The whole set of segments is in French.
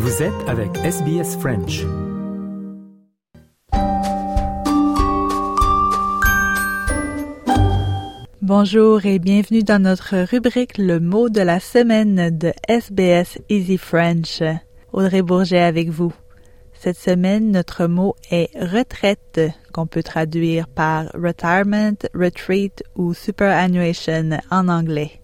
Vous êtes avec SBS French. Bonjour et bienvenue dans notre rubrique Le mot de la semaine de SBS Easy French. Audrey Bourget avec vous. Cette semaine, notre mot est retraite, qu'on peut traduire par retirement, retreat ou superannuation en anglais.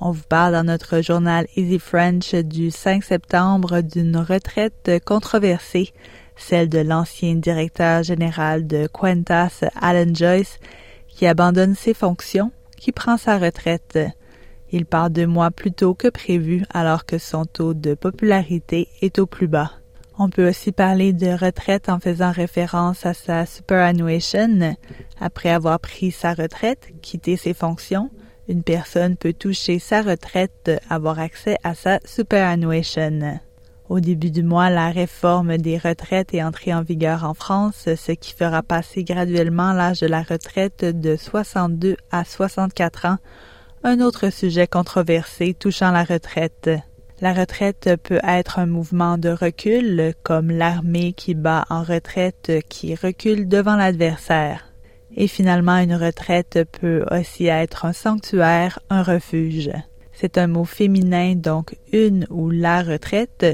On vous parle dans notre journal Easy French du 5 septembre d'une retraite controversée, celle de l'ancien directeur général de Qantas, Alan Joyce, qui abandonne ses fonctions qui prend sa retraite. Il part deux mois plus tôt que prévu alors que son taux de popularité est au plus bas. On peut aussi parler de retraite en faisant référence à sa superannuation. Après avoir pris sa retraite, quitté ses fonctions, une personne peut toucher sa retraite, avoir accès à sa superannuation. Au début du mois, la réforme des retraites est entrée en vigueur en France, ce qui fera passer graduellement l'âge de la retraite de 62 à 64 ans, un autre sujet controversé touchant la retraite. La retraite peut être un mouvement de recul, comme l'armée qui bat en retraite qui recule devant l'adversaire. Et finalement, une retraite peut aussi être un sanctuaire, un refuge. C'est un mot féminin, donc une ou la retraite,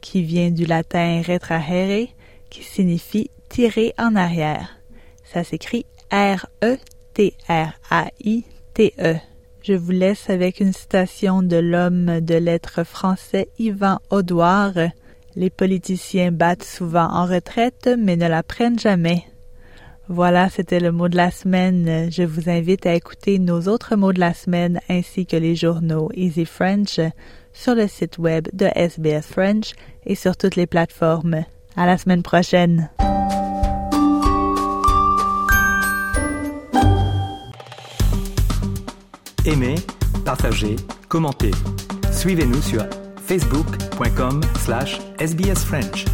qui vient du latin retrahere, qui signifie tirer en arrière. Ça s'écrit R-E-T-R-A-I-T-E. Je vous laisse avec une citation de l'homme de lettres français Yvan Audouard. Les politiciens battent souvent en retraite, mais ne la prennent jamais. Voilà, c'était le mot de la semaine. Je vous invite à écouter nos autres mots de la semaine ainsi que les journaux Easy French sur le site web de SBS French et sur toutes les plateformes. À la semaine prochaine. Aimez, partagez, commentez. Suivez-nous sur facebook.com slash sbsfrench.